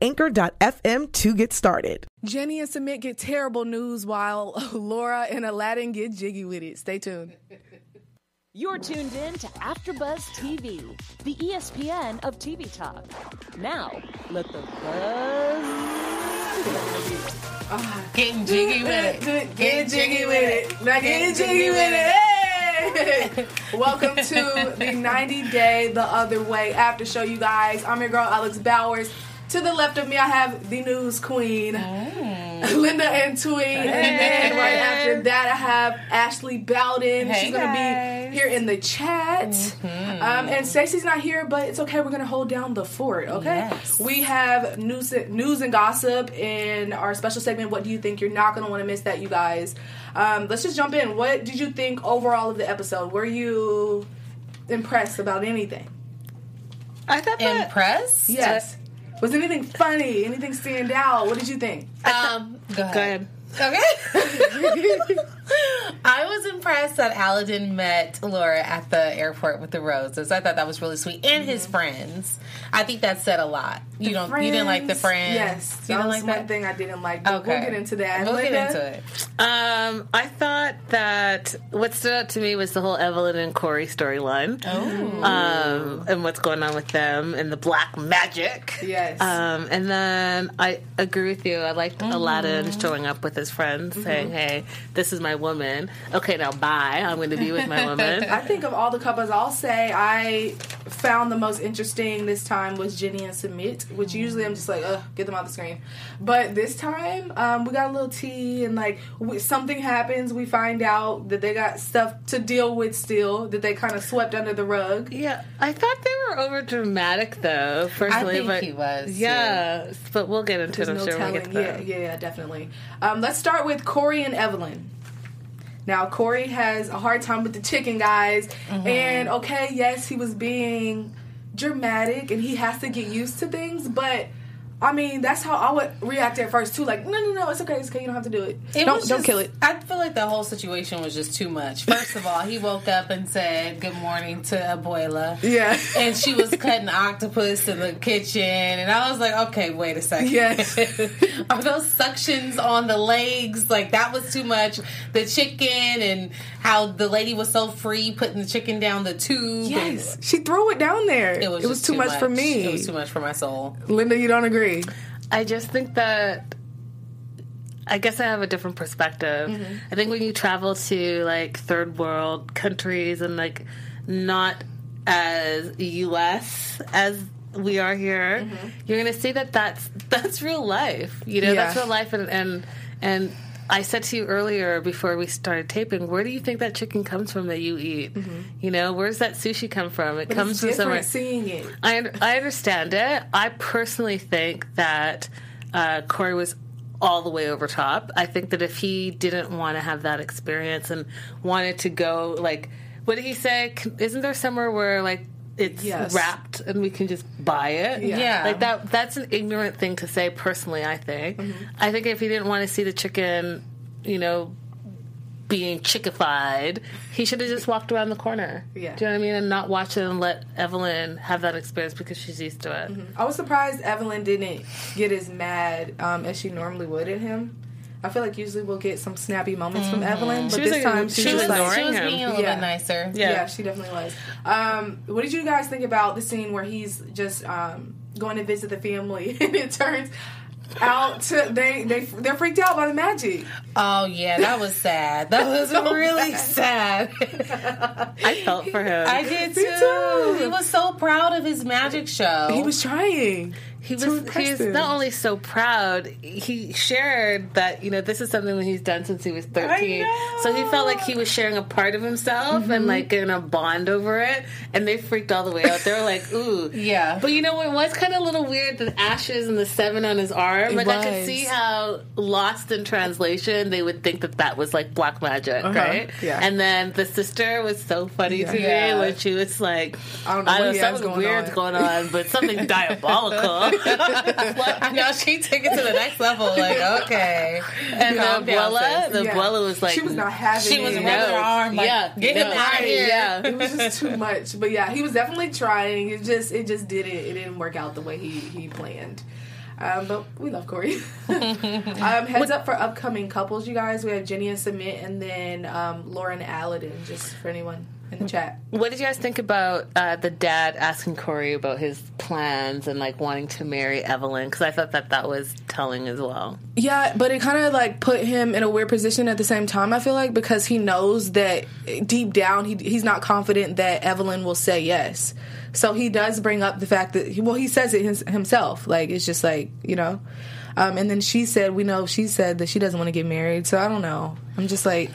anchor.fm to get started. Jenny and Sumit get terrible news while Laura and Aladdin get jiggy with it. Stay tuned. You're tuned in to AfterBuzz TV, the ESPN of TV talk. Now, let the buzz Getting jiggy with it. Getting jiggy with it. Not getting jiggy with it. Hey! Welcome to the 90 Day The Other Way after show, you guys. I'm your girl, Alex Bowers. To the left of me, I have the news queen, Linda Antui. And then right after that, I have Ashley Bowden. Hey, She's going to be here in the chat. Um, and Stacey's not here, but it's okay. We're going to hold down the fort, okay? Yes. We have news, news and gossip in our special segment. What do you think? You're not going to want to miss that, you guys. Um, let's just jump in. What did you think overall of the episode? Were you impressed about anything? I thought that Impressed? Yes. Was anything funny? Anything stand out? What did you think? Um, go ahead. Go ahead. Okay. I was impressed that Aladdin met Laura at the airport with the roses. I thought that was really sweet, and his friends. I think that said a lot. You don't. You didn't like the friends. Yes, you that didn't was like one that. thing I didn't like. But Okay, We'll get into that. We'll Linda? get into it. Um, I thought that what stood out to me was the whole Evelin and Corey storyline. Oh. Um, and what's going on with them and the black magic. Yes. Um, and then I agree with you. I liked Aladdin showing up with his friends saying, Hey, this is my woman. Okay, now bye. I'm going to be with my woman. I think of all the couples, I'll say I found the most interesting this time was Jenny and Sumit, which usually I'm just like, ugh, get them off the screen. But this time, um, we got a little tea, and like we, something happens. We find out that they got stuff to deal with still that they kind of swept under the rug. Yeah, I thought they were over dramatic though. Personally, I think but he was, Yeah, but we'll get into There's it. I'm no sure when we telling. get to Yeah, that. yeah, yeah, definitely. Um, let's start with Corey and Evelin. Now, Corey has a hard time with the chicken guys. Mm-hmm. And okay, yes, he was being dramatic and he has to get used to things, but I mean, that's how I would react at first too. Like, no, no, no, it's okay, it's okay, you don't have to do it. It don't was don't kill it. I feel like the whole situation was just too much. First of all, he woke up and said good morning to Abuela. Yeah. And she was cutting octopus in the kitchen. And I was like, okay, wait a second. Yes. Are those suctions on the legs? Like, that was too much. The chicken and how the lady was so free putting the chicken down the tube. Yes, And she threw it down there. It was, just too, much, for me. It was too much for my soul. Linda, you don't agree? I just think that I guess I have a different perspective. Mm-hmm. I think when you travel to like third world countries and like not as US as we are here, Mm-hmm. you're gonna see that that's that's real life. You know, that's real life, and and and. I said to you earlier before we started taping, where do you think that chicken comes from that you eat? You know, where's that sushi come from? It comes Mm-hmm. it's from somewhere. seeing it. I I understand it. I personally think that uh, Corey was all the way over top. I think that if he didn't want to have that experience and wanted to go like, what did he say? Isn't there somewhere where like it's Yes. wrapped and we can just buy it? Yeah. Yeah. like that. That's an ignorant thing to say. Personally, I think. Mm-hmm. I think if he didn't want to see the chicken, you know. Being chickified, he should have just walked around the corner. Yeah. Do you know what I mean? And not watch it and let Evelin have that experience because she's used to it. I was surprised Evelin didn't get as mad um, as she normally would at him. I feel like usually we'll get some snappy moments from Evelin, but She this like- time she she, was was like, ignoring She was him. being a little Yeah. bit nicer. Yeah. Yeah. she definitely was. Um, what did you guys think about the scene where he's just um, going to visit the family and it turns out to they they they're freaked out by the magic. Oh, yeah, that was sad. That was really sad. I felt for him. I did too. too. He was so proud of his magic show. He was trying. He was he's them. not only so proud he shared that you know this is something that he's done since he was 13 so he felt like he was sharing a part of himself Mm-hmm. and like getting a bond over it and they freaked all the way out they were like ooh Yeah. but you know what was kind of a little weird the ashes and the seven on his arm It like i could see how lost in translation they would think that that was like black magic right yeah. and then the sister was so funny to Yeah. me when she was like I don't know what he has something going weird's on. going on but something diabolical I know she took it to the next level. Like, okay. And the down, abuela, sis. the Yeah. was like, She was not having She was it. rubbing her arm like, yeah, get him out of here. Yeah, it was just too much. But yeah, he was definitely trying. It just it just didn't it didn't work out the way he he planned. Um, but we love Corey. um, heads up for upcoming couples, you guys. We have Jenny and Sumit, and then um, Lauren Aladdin. Just for anyone in the chat. What did you guys think about uh, the dad asking Corey about his plans and like wanting to marry Evelin? Because I thought that that was telling as well. Yeah, but it kind of like put him in a weird position at the same time. I feel like because he knows that deep down he he's not confident that Evelin will say yes. So he does bring up the fact that well he says it his, himself. Like it's just like you know. Um, and then she said, we know she said that she doesn't want to get married. So I don't know. I'm just like,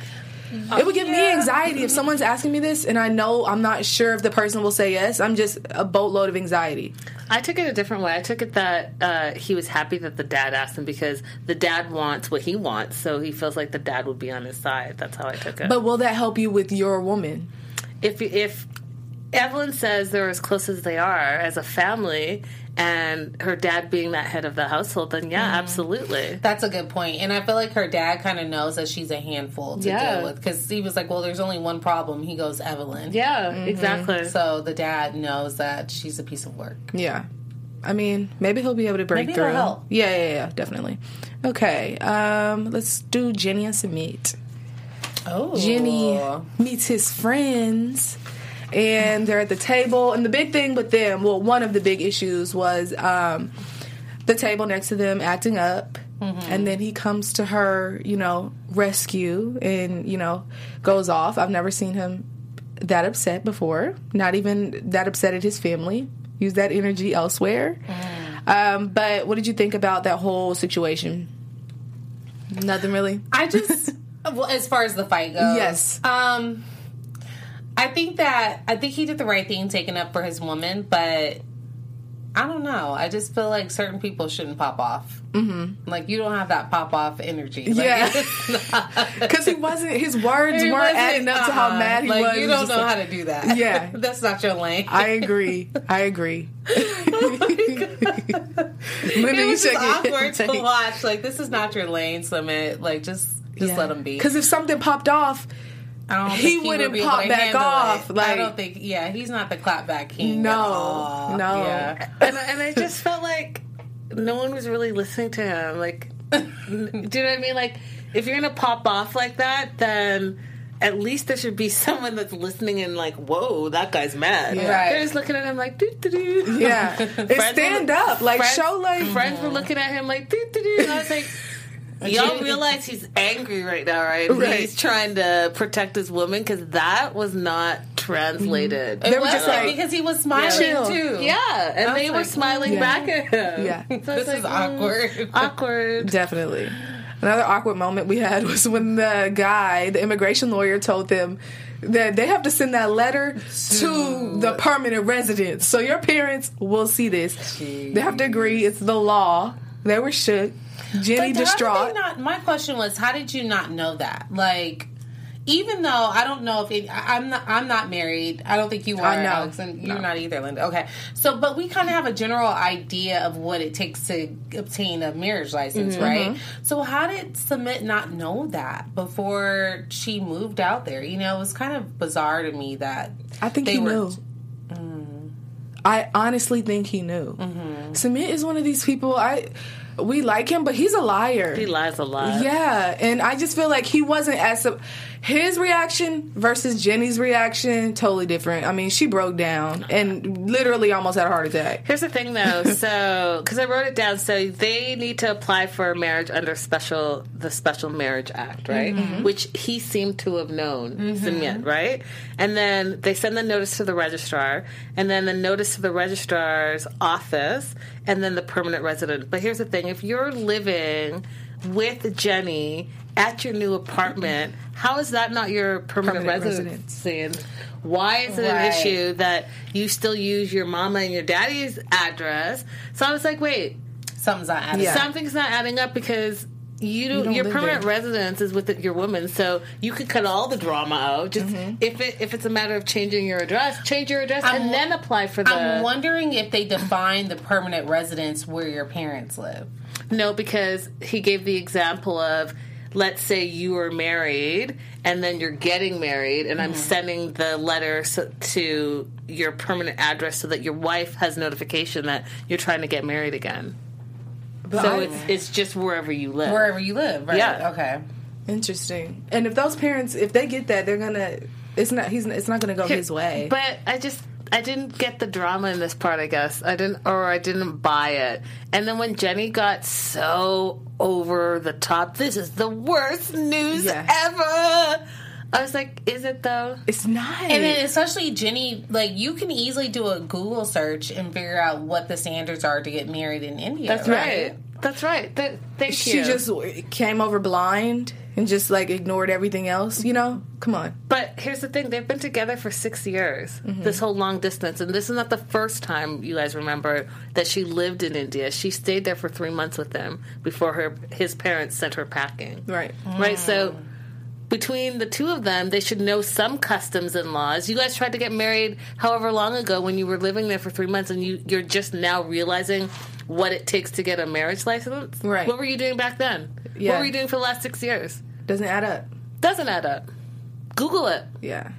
it would give me anxiety if someone's asking me this and I know I'm not sure if the person will say yes. I'm just a boatload of anxiety. I took it a different way. I took it that uh, he was happy that the dad asked him because the dad wants what he wants, so he feels like the dad would be on his side. That's how I took it. But will that help you with your woman? if if Evelin says they're as close as they are as a family, and her dad being that head of the household, then yeah, absolutely. That's a good point. And I feel like her dad kind of knows that she's a handful to Yeah. deal with because he was like, well, there's only one problem. He goes, Evelin. Yeah, exactly. So the dad knows that she's a piece of work. Yeah. I mean, maybe he'll be able to break Maybe through. help. Yeah, yeah, yeah, definitely. Okay, um, let's do Jenny and Sumit. Oh. Jenny meets his friends, and they're at the table. And the big thing with them, well, one of the big issues was um, the table next to them acting up. And then he comes to her, you know, rescue and, you know, goes off. I've never seen him that upset before, not even that upset at his family. Use that energy elsewhere. Um, but what did you think about that whole situation? Nothing really. I just, well, as far as the fight goes, Yes. Um, I think that I think he did the right thing taking up for his woman, but I don't know. I just feel like certain people shouldn't pop off. Mm-hmm. Like you don't have that pop off energy. Like, Yeah. Because he wasn't, his words He weren't adding up to how uh-uh. mad he like, was. You don't know like- how to do that. Yeah. that's not your lane. I agree. I agree. Linda, it was just awkward to watch. Like this is not your lane, Sumit. Like just just let him be. Because if something popped off, I don't he think wouldn't would pop back off, it. like- I don't think. Yeah, he's not the clapback king. No, no. Yeah. and, and I just felt like no one was really listening to him. Like, do you know what I mean? Like, if you're gonna pop off like that, then at least there should be someone that's listening and like, whoa, that guy's mad. Yeah. Right. They're just looking at him like, doo doo doo. yeah, Friends stand were- up, like friends- show like friends were looking at him like, doo doo doo. And I was like. Y'all realize he's angry right now, right? Right. He's trying to protect his woman because that was not translated. They were just like, like, because he was smiling chill. too. Yeah, and they was were like, smiling yeah. back at him. Yeah. So I was This is awkward. mm, awkward. Definitely. Another awkward moment we had was when the guy, the immigration lawyer, told them that they have to send that letter to the permanent residents. So your parents will see this. They have to agree. It's the law. They were shook. Jenny distraught. not, my question was, how did you not know that? Like, even though I don't know if it, I'm not, I'm not married. I don't think you are, know. Alex, and you're not either, Linda. Okay, so but we kind of have a general idea of what it takes to obtain a marriage license, Mm-hmm. right? Mm-hmm. So how did Sumit not know that before she moved out there? You know, it was kind of bizarre to me that I think he were- knew. Mm-hmm. I honestly think he knew. Mm-hmm. Sumit is one of these people. I we like him, but he's a liar. He lies a lot. Yeah, and I just feel like he wasn't as his reaction versus Jenny's reaction totally different. I mean, she broke down and literally almost had a heart attack. Here's the thing, though. So, because I wrote it down, so they need to apply for marriage under special the Special Marriage Act, right? Mm-hmm. Mm-hmm. Which he seemed to have known, Sumit, mm-hmm. right? And then they send the notice to the registrar, and then the notice to the registrar's office, and then the permanent resident. But here's the thing: if you're living with Jenny at your new apartment, how is that not your permanent, Permanent residency? And why is it an issue that you still use your mama and your daddy's address? So I was like, wait, Something's not adding Yeah. up. something's not adding up because you, don't, don't your permanent there. residence is with your woman, so you could cut all the drama out. Just mm-hmm. if it if it's a matter of changing your address, change your address I'm and then apply for the. I'm wondering if they define the permanent residence where your parents live. No, because he gave the example of let's say you were married and then you're getting married and I'm mm-hmm. sending the letter so, to your permanent address so that your wife has notification that you're trying to get married again. But So I- it's it's just wherever you live. Wherever you live, right? Yeah. Okay. interesting. And if those parents, if they get that, they're gonna. It's not. He's. It's not gonna go his way. But I just I didn't get the drama in this part. I guess I didn't, or I didn't buy it. And then when Jenny got so over the top, this is the worst news Yeah. ever. I was like, is it though? it's not. And then especially Jenny, like you can easily do a Google search and figure out what the standards are to get married in India. That's right. That's right. Th- thank she you. just came over blind and just like ignored everything else. You know, come on. But here's the thing: they've been together for six years. Mm-hmm. This whole long distance, and this is not the first time you guys remember that she lived in India. She stayed there for three months with him before her his parents sent her packing. Right. Right. So between the two of them, they should know some customs and laws. You guys tried to get married however long ago when you were living there for three months, and you you're just now realizing what it takes to get a marriage license. Right. What were you doing back then? Yeah. What were you doing for the last six years? Doesn't add up. Doesn't add up. Google it. Yeah.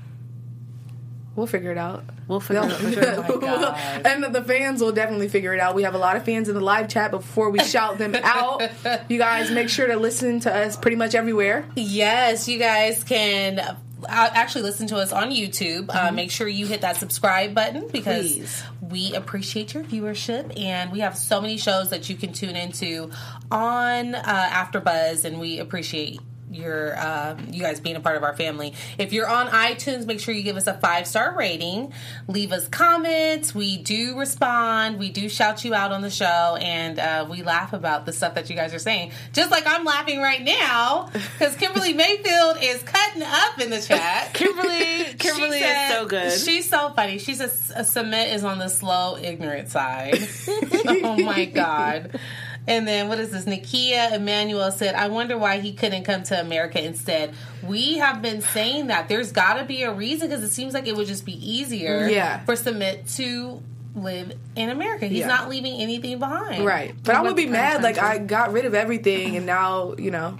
We'll figure it out. We'll figure it out. sure. Oh and the fans will definitely figure it out. We have a lot of fans in the live chat. Before we shout them out, you guys make sure to listen to us pretty much everywhere. Yes, you guys can uh, actually listen to us on YouTube. Mm-hmm. Uh, make sure you hit that subscribe button because Please. we appreciate your viewership, and we have so many shows that you can tune into on uh, AfterBuzz, and we appreciate your um, you guys being a part of our family. If you're on iTunes, make sure you give us a five star rating. Leave us comments. We do respond. We do shout you out on the show, and uh, we laugh about the stuff that you guys are saying. Just like I'm laughing right now because Kimberly Mayfield is cutting up in the chat. Kimberly, Kimberly She is so good. She's so funny. She's a, a Sumit is on the slow, ignorant side. oh my god. And then what is this? Nikia Emmanuel said, "I wonder why he couldn't come to America instead." We have been saying that there's got to be a reason because it seems like it would just be easier, Yeah. for Sumit to live in America. He's Yeah. not leaving anything behind, Right. But I would be mad. Like. I got rid of everything and now, you know,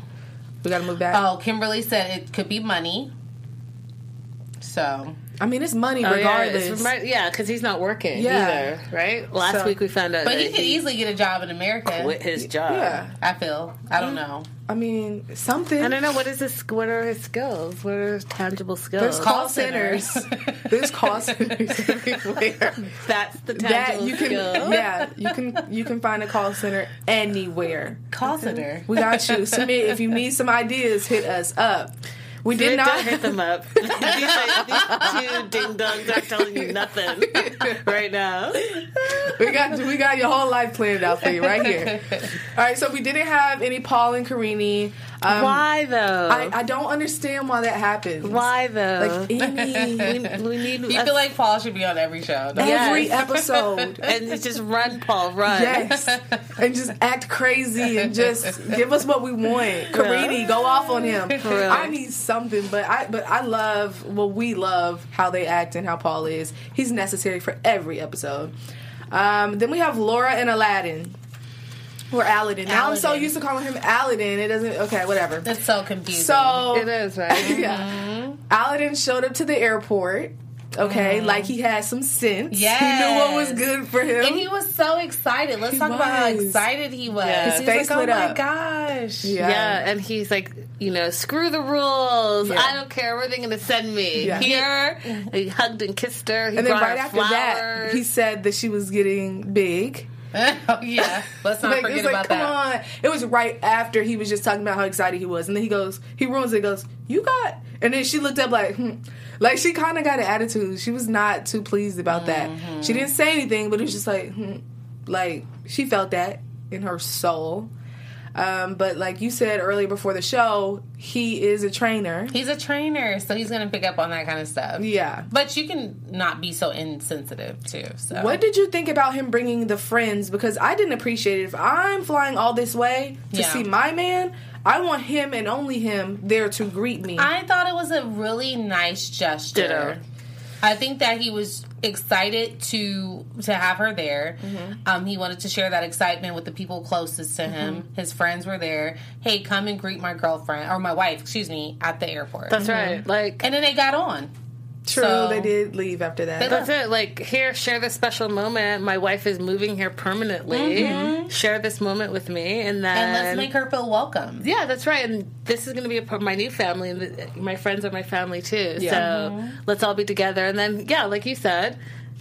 we got to move back. Oh, Kimberly said it could be money. So I mean, it's money Oh, yeah, regardless. it's remi- yeah, because he's not working Yeah. either, right? Last So- week we found out But that he could easily get a job in America. quit his job. yeah. I feel. I don't know. I mean, something. I don't know what is his. What are his skills? What are his tangible skills? There's call Call centers. centers. There's call centers everywhere. That's the that you can, skill. yeah, you can you can find a call center anywhere. Call center. We got you. Sumit if you need some ideas. Hit us up. We did not hit them up. these, like, these two ding dongs are telling you nothing right now. we got we got your whole life planned out for you right here. All right, so we didn't have any Paul and Karine. Um, Why though? I, I don't understand why that happens. Why though? Like any we, we need You a- feel like Paul should be on every show. don't you? every Yes. episode. and just run, Paul, run. Yes, and just act crazy and just give us what we want. Karine, go off on him. real. I need something, but I but I love well we love how they act and how Paul is. He's necessary for every episode. Um, then we have Laura and Aladdin. Or Aladdin. Now I'm so used to calling him Aladdin. It doesn't. Okay, whatever. That's so confusing. So It is right. yeah. Mm-hmm. Aladdin showed up to the airport. Okay, mm-hmm. like he had some sense. Yeah, he knew what was good for him. And he was so excited. Let's He talk about how excited he was. Yeah. He His was face like, oh lit "Oh my up. gosh!" Yeah. Yeah, and he's like, you know, screw the rules. Yeah. I don't care where they're going to send me. Yeah. Here, mm-hmm. he hugged and kissed her. He and then right her after that, he said that she was getting big. oh yeah. Let's not Like, forget like, about come that. on. It was right after he was just talking about how excited he was, and then he goes, he ruins it. Goes, "You got," and then she looked up like, hmm. like she kind of got an attitude. She was not too pleased about that. Mm-hmm. She didn't say anything, but it was just like, hmm. like she felt that in her soul. Um, but like you said earlier before the show, he is a trainer. He's a trainer, so he's gonna pick up on that kind of stuff. Yeah. But you can not be so insensitive too. So What did you think about him bringing the friends? Because I didn't appreciate it. If I'm flying all this way to Yeah. see my man, I want him and only him there to greet me. I thought it was a really nice gesture. I think that he was excited to to have her there. Mm-hmm. Um, he wanted to share that excitement with the people closest to him. Mm-hmm. His friends were there. Hey, come and greet my girlfriend or my wife, excuse me, at the airport. That's right. Like, and then they got on. True, So- they did leave after that. That's it. Like, here, share this special moment. My wife is moving here permanently. Mm-hmm. Share this moment with me, and then And let's make her feel welcome. Yeah, that's right. And this is going to be a part of my new family, and the- my friends are my family too. Yeah. So let's all be together. And then, yeah, like you said,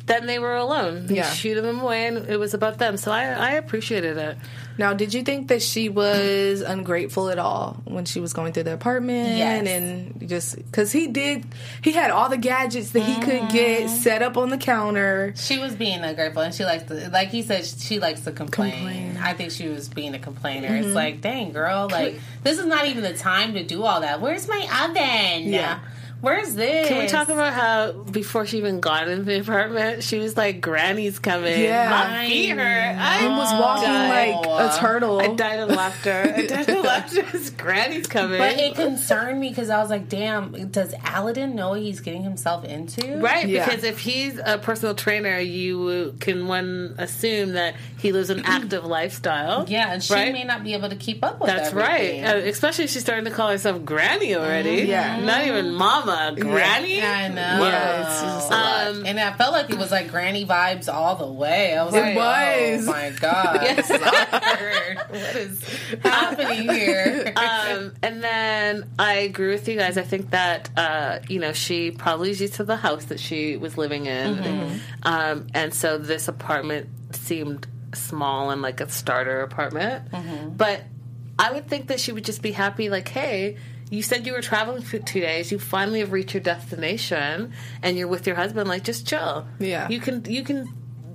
then they were alone. Yeah. shoot them away, and it was about them. So I, I appreciated it. Now, did you think that she was ungrateful at all when she was going through the apartment? Yes. And just because he did, he had all the gadgets that he could get set up on the counter. She was being ungrateful, and she likes to, like he said, she likes to complain. Complain. Mm-hmm. I think she was being a complainer. It's like, dang, girl, like this is not even the time to do all that. Where's my oven? Yeah. Where's this? Can we talk about how before she even got into the apartment, she was like, "Granny's coming." Yeah. my feet hurt. I And was walking died. like a turtle. I died of laughter. I died of laughter. Granny's coming. But it concerned me because I was like, damn, does Aladdin know what he's getting himself into? Right, Yeah. because if he's a personal trainer, you can one assume that he lives an active lifestyle. Yeah, and she right? may not be able to keep up with That's everything. right. Uh, especially if she's starting to call herself Granny already. Yeah. not even Mama, Granny. I know. Yeah, it's just a lot. Um, and I felt like it was like granny vibes all the way. I was It like, was. oh my god, this what is happening here? um, and then I agree with you guys. I think that uh, you know she probably is used to the house that she was living in, um, and so this apartment seemed small and like a starter apartment. But I would think that she would just be happy, like, hey. You said you were traveling for two days. You finally have reached your destination, and you're with your husband. Like, just chill. Yeah. you can you can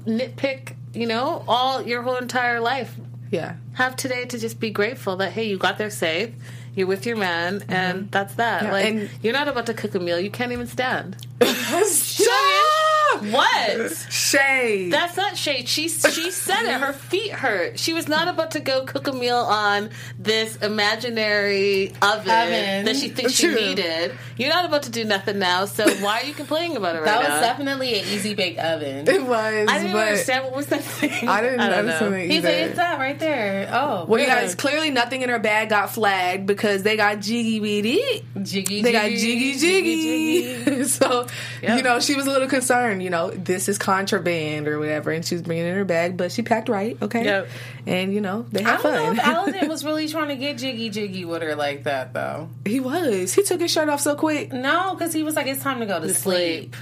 nitpick. You know, all your whole entire life yeah. have today to just be grateful that hey, you got there safe. You're with your man, and that's that. Mm-hmm. Yeah, like and- you're not about to cook a meal. You can't even stand. Stop! What? Shade. That's not shade. She she said it. Her feet hurt. She was not about to go cook a meal on this imaginary oven, Oven. that she thinks she needed. You're not about to do nothing now. So why are you complaining about it right That was now? definitely an easy bake oven. it was, I didn't but understand what was that thing. I didn't don't understand know. it He's either. like, it's that right there. Oh, well, you Yeah. guys, clearly nothing in her bag got flagged because they got jiggy with it. jiggy, They got jiggy jiggy. so, Yep. you know, she was a little concerned, you know, this is contraband or whatever, and she was bringing it in her bag, but she packed right, okay? Yep. And, you know, they had I had don't know if Aladdin was really trying to get jiggy jiggy with her like that though. he was. He took his shirt off so quick. No, because he was like, it's time to go to sleep. Sleep.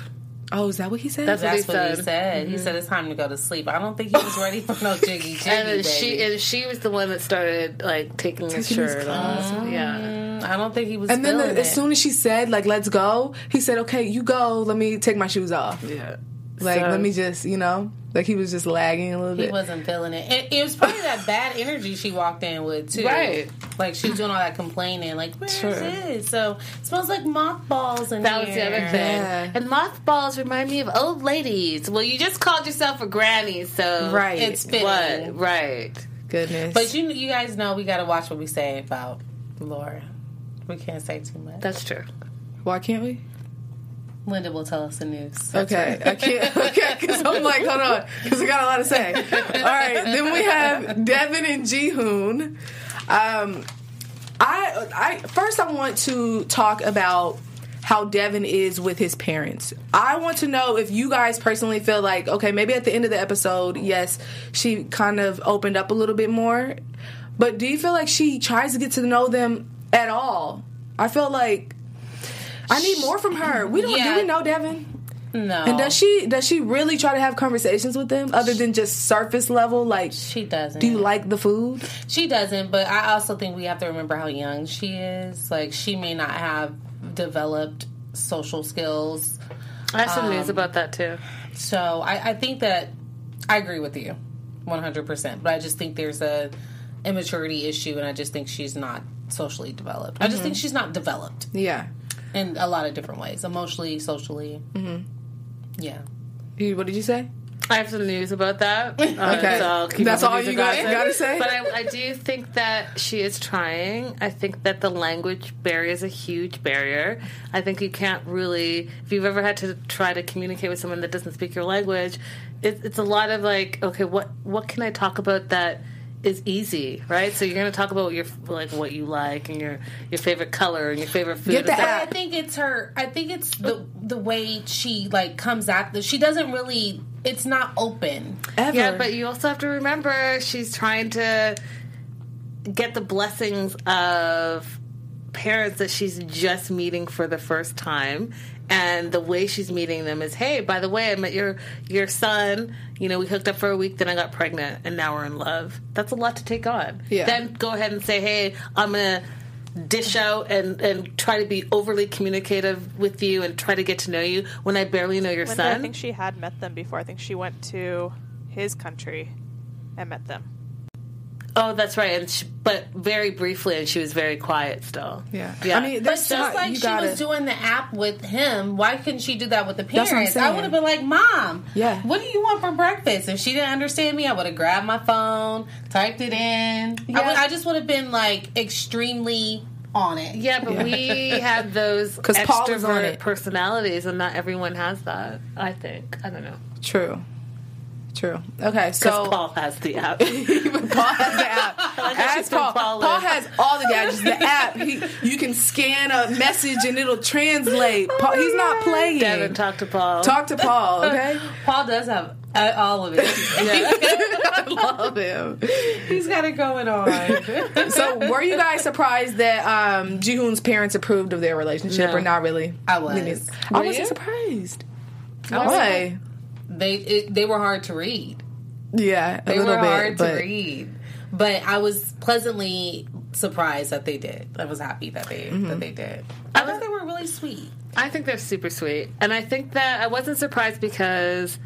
Oh, is that what he said? That's That's what what he he said. said. He mm-hmm. said it's time to go to sleep. I don't think he was ready for no jiggy jiggy. And then she baby. and she was the one that started like taking his Taking his shirt off. Yeah. Mm, I don't think he was. and then feeling the, as soon as she said, like, let's go, he said, okay, you go. Let me take my shoes off. Yeah. Like, So- let me just, you know, like he was just lagging a little He bit. He wasn't feeling it. it. It was probably that bad energy she walked in with too. Right. Like she was doing all that complaining. Like where's Sure. it? So it smells like mothballs in That was the other thing. Yeah. And mothballs remind me of old ladies. Well, you just called yourself a granny, so Right. It's fitting. what? Right. Goodness. But you, you guys know we got to watch what we say about Laura. We can't say too much. That's true. Why can't we? Linda will tell us the news. Okay, I can't. Okay, because I'm like, hold on, because I got a lot to say. All right, then we have Deavan and Jihoon. Um, I, I first I want to talk about how Deavan is with his parents. I want to know if you guys personally feel like, okay, maybe at the end of the episode, yes, she kind of opened up a little bit more. But do you feel like she tries to get to know them at all? I feel like I need more from her. We don't Yeah. do we know Deavan? No. And does she does she really try to have conversations with them other than just surface level? Like, She doesn't. do you like the food? She doesn't, but I also think we have to remember how young she is. Like, she may not have developed social skills. I have some Um, news about that too. So I, I think that I agree with you 100%. But I just think there's a immaturity issue, and I just think she's not socially developed. I just think she's not developed Yeah. in a lot of different ways emotionally, socially. Mm-hmm. Yeah. You- What did you say? I have some news about that. Okay. Uh, so I'll keep That's all you got- gotta say? But I, I do think that she is trying. I think that the language barrier is a huge barrier. I think you can't really, if you've ever had to try to communicate with someone that doesn't speak your language, it, it's a lot of like, okay, what what can I talk about that is easy, right? So you're going to talk about your like what you like and your your favorite color and your favorite food. Get the app. I think it's her. I think it's the the way she like comes at the. She doesn't really. It's not open. Ever? Yeah, but you also have to remember she's trying to get the blessings of parents that she's just meeting for the first time. And the way she's meeting them is, hey, by the way, I met your your son. You know, we hooked up for a week, then I got pregnant, and now we're in love. That's a lot to take on. Yeah. Then go ahead and say, hey, I'm gonna dish out and and try to be overly communicative with you and try to get to know you when I barely know your Linda, I think she had met them before. I think she went to his country and met them. Oh, that's right. And she, but very briefly, and she was very quiet still. yeah. Yeah. I mean, But just not, like you she gotta, was doing the app with him, why couldn't she do that with the That's what I'm parents? I would have been like, "Mom, Yeah. what do you want for breakfast?" If she didn't understand me, I would have grabbed my phone, typed it in. I, would, I just would have been like extremely on it. Yeah, but we have those 'Cause Paul is on it. personalities, and not everyone has that. I think. I don't know. True. True. Okay, so Paul has the app. Paul has the app. like Ask Paul. Paul Paul, has all the gadgets. The app. He, you can scan a message and it'll translate. Paul, he's not playing. Deavan, talk to Paul. Talk to Paul, okay? Paul does have uh, all of it. I love him. He's got it going on. So, were you guys surprised that um, Jihoon's parents approved of their relationship, No. or not really? I was. I wasn't you? surprised. was Why? They it, they were hard to read. Yeah, a They were bit, hard but to read, but I was pleasantly surprised that they did. I was happy that they Mm-hmm. that they did. I thought they were really sweet. I think they're super sweet, and I think that I wasn't surprised because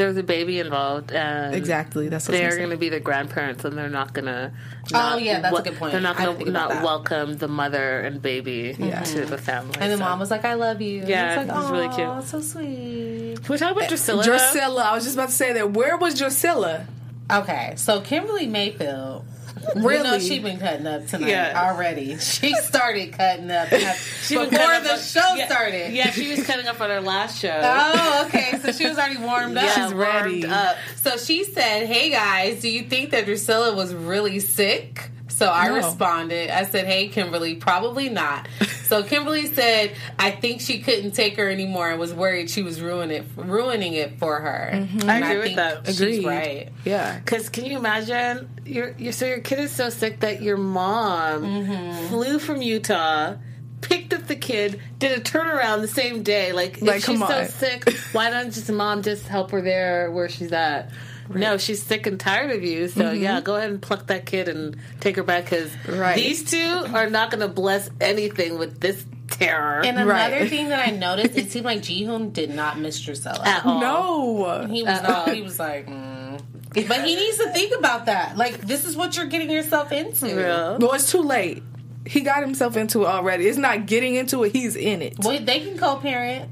there was a baby involved, and exactly. That's what I they're going gonna be the grandparents, and they're not going to. Oh, yeah, that's a good point. They're not going to not welcome the mother and baby Yeah. to the mm-hmm. family. And the mom was like, "I love you." Yeah, And it's it was really "Aw, cute. So sweet. Can we talk about eh, Drascilla? though? Drascilla. I was just about to say that. Where was Drascilla? Okay, so Kimberly Mayfield. You know Really? she been cutting up tonight Yeah. already. She started cutting up before the up- show yeah, started. Yeah, she was cutting up on her last show. Oh, okay. So she was already warmed up. Yeah, She's ready. warmed Up. So she said, "Hey guys, do you think that Drascilla was really sick?" So I No. responded. I said, "Hey Kimberly, probably not." So Kimberly said, "I think she couldn't take her anymore and was worried she was ruining it, ruining it for her." And I agree with think that. She's Agreed. right. Yeah. Because can you imagine? Your, your so your kid is so sick that your mom Mm-hmm. flew from Utah, picked up the kid, did a turnaround the same day. Like, Like, if she's so sick, why don't just mom just help her there where she's at? No, she's sick and tired of you. So yeah, go ahead and pluck that kid and take her back because Mm-hmm. Right. these two are not going to bless anything with this terror And another Right. thing that I noticed, it seemed like Jihoon did not miss Drascilla. at all. No. He was all, he was like, mm. but he needs to think about that. Like, this is what you're getting yourself into. Real. Well, it's too late. He got himself into it already. It's not getting into it. He's in it. Well, they can co-parent.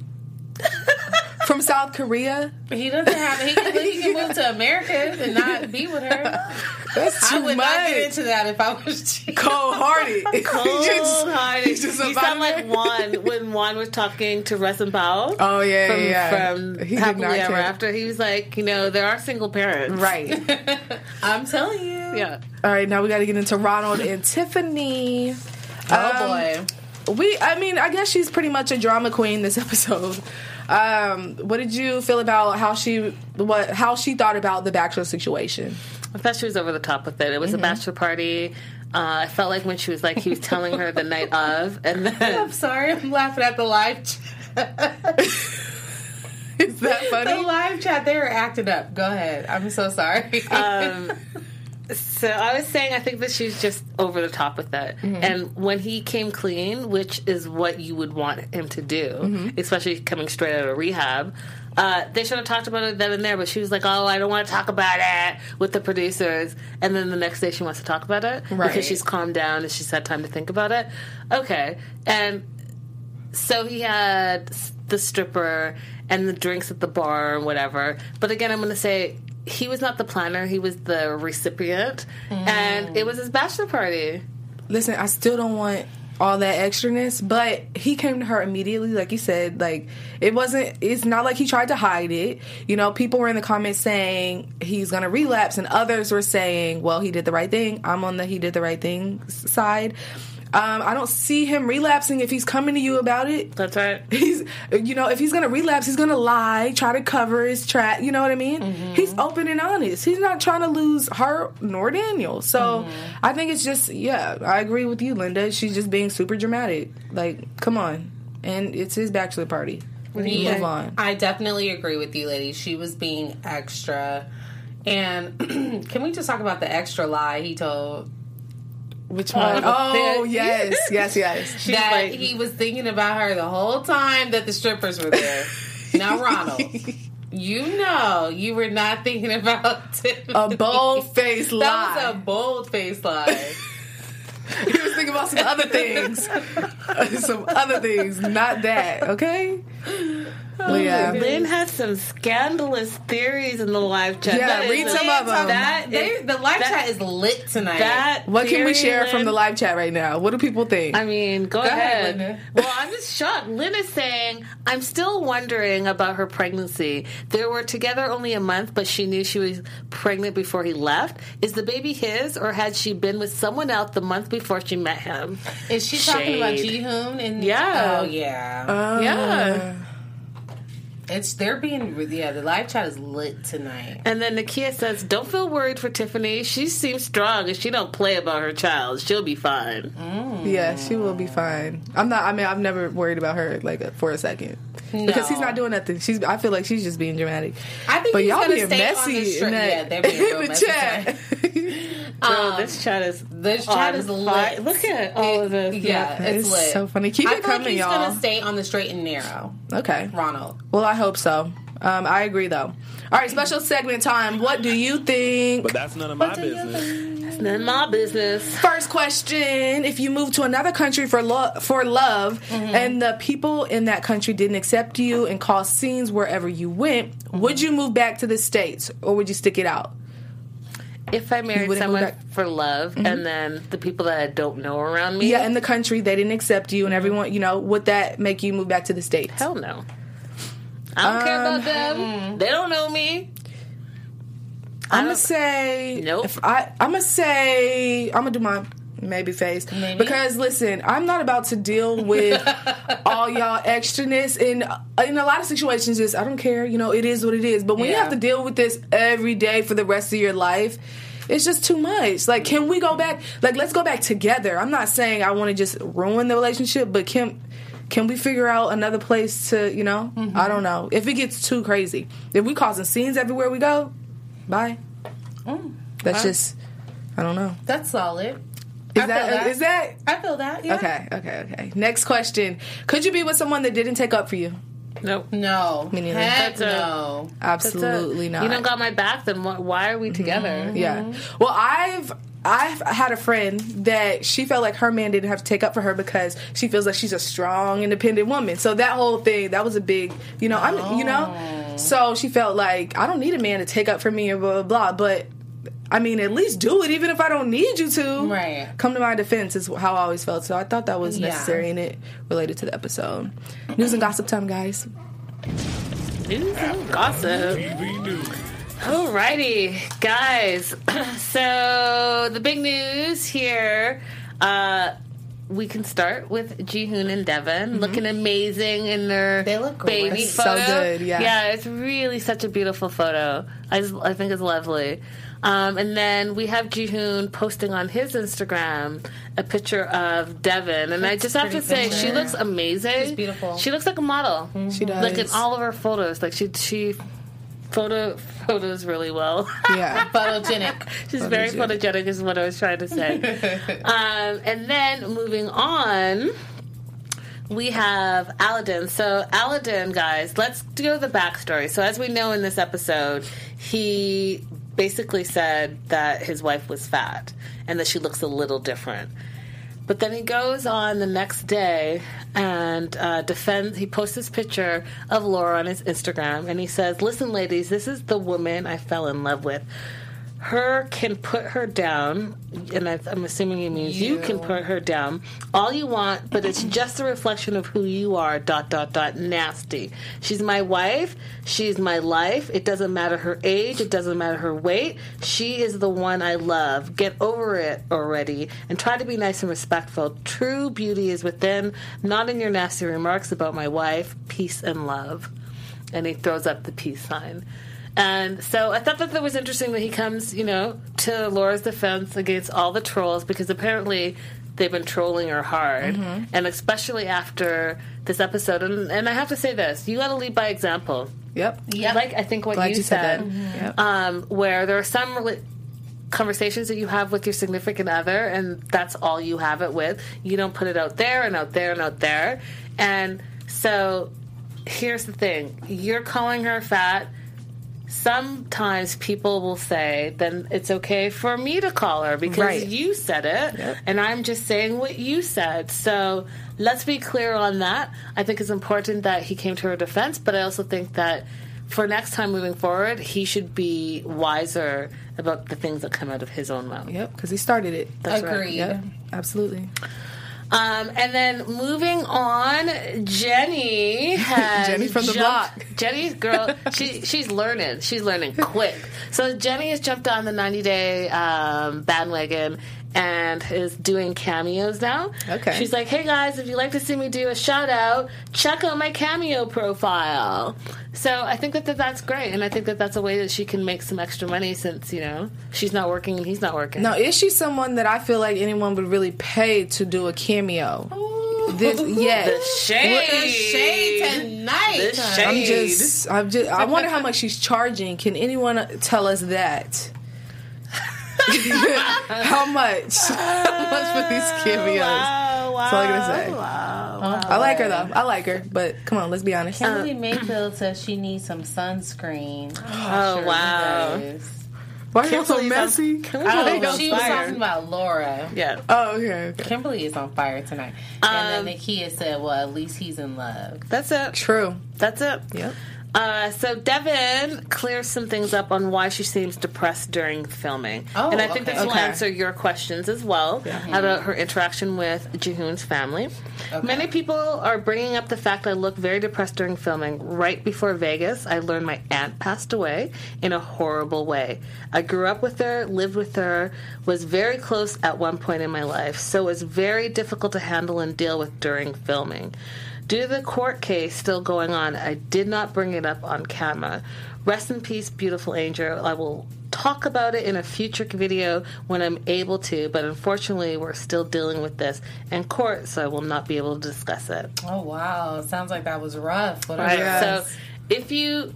From South Korea. He doesn't have. He can, he can move to America and not be with her. That's too I would much. not get into that if I was Cold hearted. Cold hearted. You just sound like Juan when Juan was talking to Russ and Paola. Oh yeah, from, yeah. from He Happily Ever care. After. He was like, you know, there are single parents. Right. I'm telling you. Yeah. All right, now we got to get into Ronald and Tiffany. Oh Um, boy. We. I mean, I guess she's pretty much a drama queen this episode. Um, what did you feel about how she what how she thought about the bachelor situation? I thought she was over the top with it. It was a bachelor party. Uh, I felt like when she was like he was telling her the night of, and then I'm sorry, I'm laughing at the live chat. Is that funny? the live chat, they were acting up. Go ahead. I'm so sorry. Um, so I was saying I think that she's just over the top with it. And when he came clean, which is what you would want him to do, especially coming straight out of rehab. Uh, they should have talked about it then and there, but she was like, "Oh, I don't want to talk about it with the producers." And then the next day, she wants to talk about it Right. because she's calmed down and she's had time to think about it. Okay, and so he had the stripper and the drinks at the bar and whatever. But again, I'm going to say he was not the planner; he was the recipient, and it was his bachelor party. Listen, I still don't want all that extraness, but he came to her immediately, like you said. Like it wasn't. It's not like he tried to hide it. You know, people were in the comments saying he's gonna relapse, and others were saying, "Well, he did the right thing." I'm on the he did the right thing side. Um, I don't see him relapsing if he's coming to you about it. That's right. He's, you know, if he's gonna relapse, he's gonna lie, try to cover his track. You know what I mean? He's open and honest. He's not trying to lose her nor Daniel. So I think it's just, yeah, I agree with you, Linda. She's just being super dramatic. Like, come on, and it's his bachelor party. Yeah, Move on. I definitely agree with you, ladies. She was being extra. And can we just talk about the extra lie he told? Which one? Uh, oh, the- yes, yes, yes. that like- he was thinking about her the whole time that the strippers were there. now, Ronald, you know you were not thinking about Tiffany. A bold faced lie. That was a bold faced lie. he was thinking about some other things. some other things, not that, okay? Well, yeah. Lynn has some scandalous theories in the live chat. Yeah, That is read a- some of them. That They- the live that- chat is lit tonight. That What can we theory, share from the live chat right now? What do people think? I mean, go, ahead, ahead. Well, I'm just shocked. Lynn is saying, I'm still wondering about her pregnancy. They were together only a month, but she knew she was pregnant before he left. Is the baby his, or had she been with someone else the month before she met him? is she talking about Shade. Ji Hoon? And Yeah. oh yeah, Uh, yeah. It's they're being yeah. The live chat is lit tonight. And then Nakia says, "Don't feel worried for Tiffany. She seems strong, and she don't play about her child. She'll be fine." Mm. Yeah, she will be fine. I'm not. I mean, I've never worried about her like for a second because he's not doing nothing. She's. I feel like she's just being dramatic. I think but he's y'all gonna being stay on messy the in that yeah, they're being real in the messy chat. Bro, this chat is This chat on is fire. lit. Look at all of this. Yeah, it's It's lit. so funny. Keep I it feel like coming, he's y'all. gonna stay on the straight and narrow. okay. Ronald. Well, I hope so. Um, I agree though. All right, special segment time. What do you think? But that's none of my business. That's none of my business. First question: If you moved to another country for lo- for love, Mm-hmm. and the people in that country didn't accept you and caused scenes wherever you went, Mm-hmm. would you move back to the states or would you stick it out? If I married someone for love, mm-hmm. and then the people that I don't know around me, Yeah, in the country they didn't accept you, and everyone, you know, would that make you move back to the states? hell no. I don't care about um, them. Mm-hmm. They don't know me. I'm gonna say Nope. If I, I'm gonna say I'm gonna do my maybe face Maybe? because listen, I'm not about to deal with all y'all extraness in in a lot of situations. Is I don't care, you know, it is what it is. But when you have to deal with this every day for the rest of your life. It's just too much. Like, can we go back? Like, let's go back together. I'm not saying I want to just ruin the relationship, but can can we figure out another place to, you know? Mm-hmm. I don't know. If it gets too crazy, if we causing scenes everywhere we go, bye. Mm, That's just, I don't know. That's solid. Is I that, feel that. is that I feel that. Yeah. okay? Okay, okay. Next question: Could you be with someone that didn't take up for you? Nope. No. Me neither. Heck no. That's it. Absolutely not. You don't got my back, then why are we mm-hmm. together? Yeah. Well, I've I've had a friend that she felt like her man didn't have to take up for her because she feels like she's a strong, independent woman. So that whole thing, that was a big, you know, I'm, you know. Oh. So she felt like I don't need a man to take up for me or blah blah blah. But I mean, at least do it, even if I don't need you to. Right. Come to my defense is how I always felt. So I thought that was Yeah. necessary and it related to the episode. News and gossip time, guys. News and gossip. TV news. Alrighty, guys. so the big news here. Uh, we can start with Jihoon and Deavan looking amazing in their They look baby great. So photo. good, yeah. yeah, it's really such a beautiful photo. I just, I think it's lovely. Um, and then we have Jihoon posting on his Instagram a picture of Deavan, and I just have to pretty say she looks amazing. She's beautiful. She looks like a model. She does. Like in all of her photos, like she she photo photos really well. yeah. Photogenic. She's very Photogenic. photogenic, is what I was trying to say. um, and then moving on, we have Aladdin. So, Aladdin, guys, let's do the backstory. So, as we know in this episode, he basically said that his wife was fat and that she looks a little different. But then he goes on the next day and uh, defends. He posts this picture of Laura on his Instagram, and he says, "Listen, ladies, this is the woman I fell in love with. Her can put her down, and I, I'm assuming he means you. can put her down all you want, but it's just a reflection of who you are. Dot dot dot. Nasty. She's my wife. She's my life. It doesn't matter her age. It doesn't matter her weight. She is the one I love. Get over it already, and try to be nice and respectful. True beauty is within, not in your nasty remarks about my wife. Peace and love." And he throws up the peace sign. And so I thought that that was interesting that he comes, you know, to Laura's defense against all the trolls because apparently they've been trolling her hard, mm-hmm. and especially after this episode. And, and I have to say this: you got to lead by example. Yep. Yep. Like I think what Glad you, you said said, that. Mm-hmm. Yep. um, where there are some rela- conversations that you have with your significant other, and that's all you have it with. You don't put it out there and out there and out there. And so here's the thing: you're calling her fat. Sometimes people will say, then it's okay for me to call her because Right. you said it, and I'm just saying what you said. So let's be clear on that. I think it's important that he came to her defense, but I also think that for next time moving forward, he should be wiser about the things that come out of his own mouth. Yep. Because he started it. That's right. Agreed. Yep. Absolutely. Um, and then moving on, Jenny has Jenny from the jumped- block. Jenny's girl, she she's learning. She's learning quick. So Jenny has jumped on the 90 day um, bandwagon and is doing cameos now. Okay. She's like, hey guys, if you'd like to see me do a shout out, check out my cameo profile. So I think that, that that's great, and I think that that's a way that she can make some extra money since you know she's not working and he's not working. Now, is she someone that I feel like anyone would really pay to do a cameo? This, yeah. the shade, Shade tonight. The shade. I'm just, I'm just, I wonder how much she's charging. Can anyone tell us that? How much? How much for these uh, cameos? Wow, wow, That's all I'm gonna say. Wow. I like her though. I like her, but come on, let's be honest. Kimberly Mayfield says she needs some sunscreen. Oh, wow. Why are you so Kimberly's on- messy? Kimberly's Oh, on she was talking about Laura. Yeah. Oh, okay, okay. Kimberly is on fire tonight. and then um, Nakia said, well, at least he's in love. That's it. True. That's it. Yep. Uh, so Deavan clears some things up on why she seems depressed during filming, Oh, and I think okay. this will Okay. answer your questions as well about her interaction with Jihoon's family. Many people are bringing up the fact I look very depressed during filming. Right before Vegas, I learned my aunt passed away in a horrible way. I grew up with her, lived with her, was very close at one point in my life, so it was very difficult to handle and deal with during filming. Due to the court case still going on, I did not bring it up on camera. Rest in peace, beautiful angel. I will talk about it in a future video when I'm able to, but unfortunately, we're still dealing with this in court, so I will not be able to discuss it. Oh, wow. Sounds like that was rough. What Right. Yes. So if you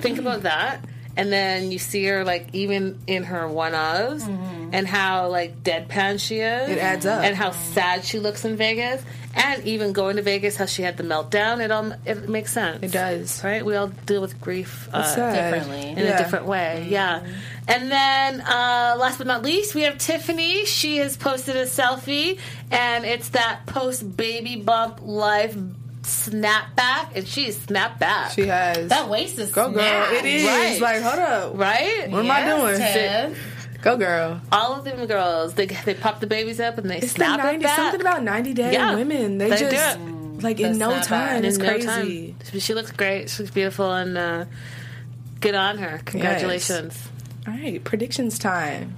think about that, and then you see her like even in her one ofs and how like deadpan she is, It adds up. and how sad she looks in Vegas, and even going to Vegas, how she had the meltdown. It all it makes sense. It does. right? We all deal with grief uh, differently. in Yeah. a different way. Yeah. And then uh, last but not least, we have Tiffany. She has posted a selfie, and it's that post baby bump life snapback, and she's snapped back. She has. That waist is Go girl. It is. Right. Like, hold up. right? What am I doing? Tev. Go girl. All of them girls, they they pop the babies up and they It's the snap it 90, back. something about 90 day Yeah. women. They, They do just, it. like, in no time. It's in no crazy. time. She, she looks great. She's beautiful, and uh, good on her. Congratulations. All right, predictions time.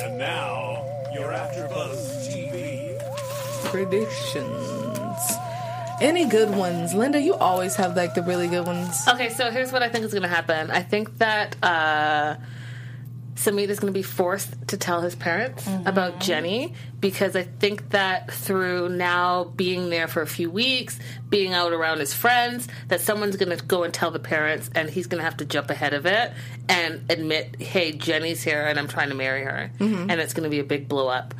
And now, Your AfterBuzz TV predictions. Any good ones, Linda? You always have like the really good ones. Okay, so here's what I think is going to happen. I think that uh, Sumit is going to be forced to tell his parents about Jenny because I think that through now being there for a few weeks, being out around his friends, that someone's going to go and tell the parents, and he's going to have to jump ahead of it and admit, "Hey, Jenny's here, and I'm trying to marry her," and it's going to be a big blow up.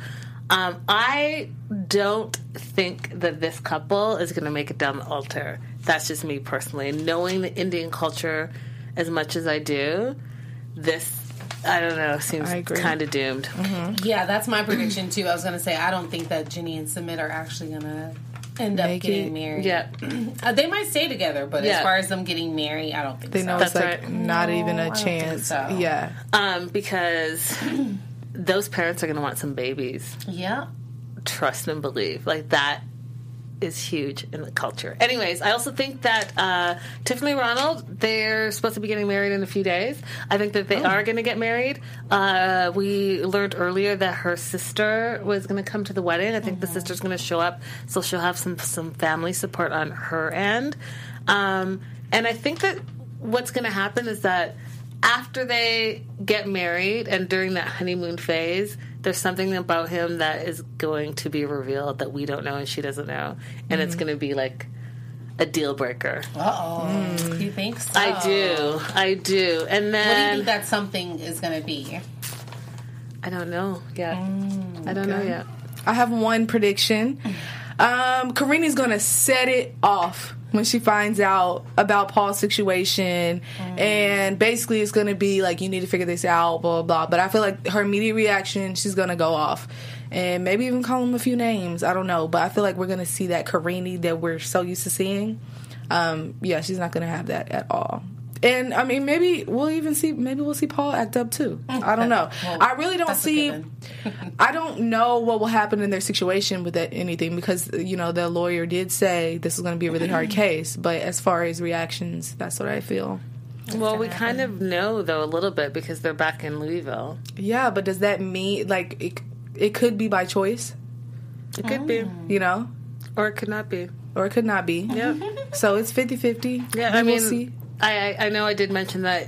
Um, I don't think that this couple is going to make it down the altar. That's just me personally. Knowing the Indian culture as much as I do, this I don't know seems I agree. kind of doomed. Yeah, that's my prediction too. I was gonna say I don't think that Jenny and Sumit are actually gonna end up getting it. married. Yeah, Uh, they might stay together, but Yeah. as far as them getting married, I don't think They so. know That's it's like right. not even a don't think chance. so. Yeah, um, because those parents are going to want some babies. Yeah. trust and believe. Like that is huge in the culture. Anyways, I also think that uh, Tiffany Ronald, they're supposed to be getting married in a few days. I think that they are going to get married. Uh, we learned earlier that her sister was going to come to the wedding. I think the sister's going to show up, so she'll have some some family support on her end. Um, and I think that what's going to happen is that after they get married and during that honeymoon phase, there's something about him that is going to be revealed that we don't know and she doesn't know. And it's going to be like a deal breaker. Uh oh. You think so? I do. I do. And then. What do you think that something is gonna be? I don't know yet. I don't know yet. I have one prediction. Um, Karine's gonna set it off when she finds out about Paul's situation, and basically it's gonna be like you need to figure this out, blah blah. blah. But I feel like her immediate reaction, she's gonna go off, and maybe even call him a few names. I don't know, but I feel like we're gonna see that Karine that we're so used to seeing. Um, yeah, she's not gonna have that at all. And I mean, maybe we'll even see. Maybe we'll see Paul act up too. I don't know. Well, I really don't see. I don't know what will happen in their situation with that anything because you know the lawyer did say this is going to be a really hard case. But as far as reactions, that's what I feel. Well, we kind of know though a little bit because they're back in Louisville. Yeah, but does that mean like it? It could be by choice, It could be, you know, or it could not be. or it could not be. Yep. So it's 50-50. Yeah, We I will mean, see. I, I know I did mention that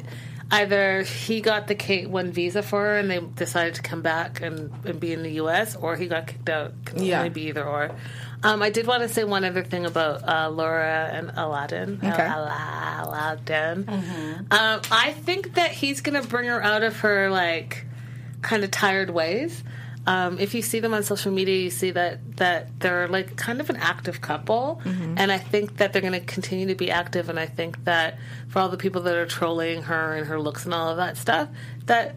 either he got the K one visa for her and they decided to come back and, and be in the U.S., or he got kicked out. Can Yeah. only be either or. Um, I did want to say one other thing about uh, Laura and Aladin. Okay. Al- Al- Aladin. Um, I think that he's going to bring her out of her like kind of tired ways. Um, if you see them on social media, you see that that they're like kind of an active couple, and I think that they're going to continue to be active. And I think that for all the people that are trolling her and her looks and all of that stuff, that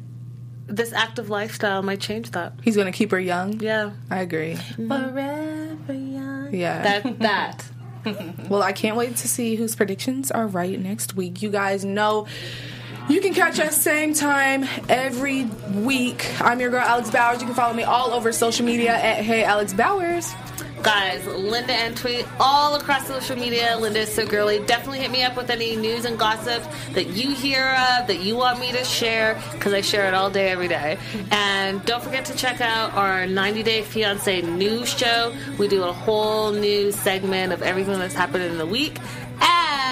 this active lifestyle might change that. He's going to keep her young. Yeah, I agree. Forever young. Yeah. that that. Well, I can't wait to see whose predictions are right next week. You guys know you can catch us same time every week. I'm your girl Alex Bowers. You can follow me all over social media at Hey Alex Bowers. Guys, Linda and Tweet all across social media. Linda is so girly. Definitely hit me up with any news and gossip that you hear of, that you want me to share, because I share it all day, every day. And don't forget to check out our 90 Day Fiance news show. We do a whole new segment of everything that's happened in the week. And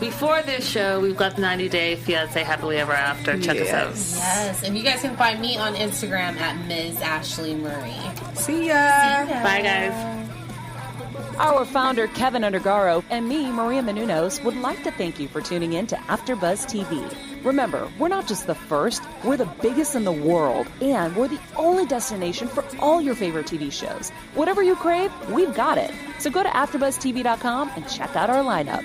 before this show, we've got 90 Day Fiance Happily Ever After. Check us out. Yes, and you guys can find me on Instagram at Ms. Ashley Murray. See ya. Bye, guys. Our founder, Keven Undergaro, and me, Maria Menounos, would like to thank you for tuning in to AfterBuzz TV. Remember, we're not just the first, we're the biggest in the world, and we're the only destination for all your favorite TV shows. Whatever you crave, we've got it. So go to AfterBuzzTV.com and check out our lineup.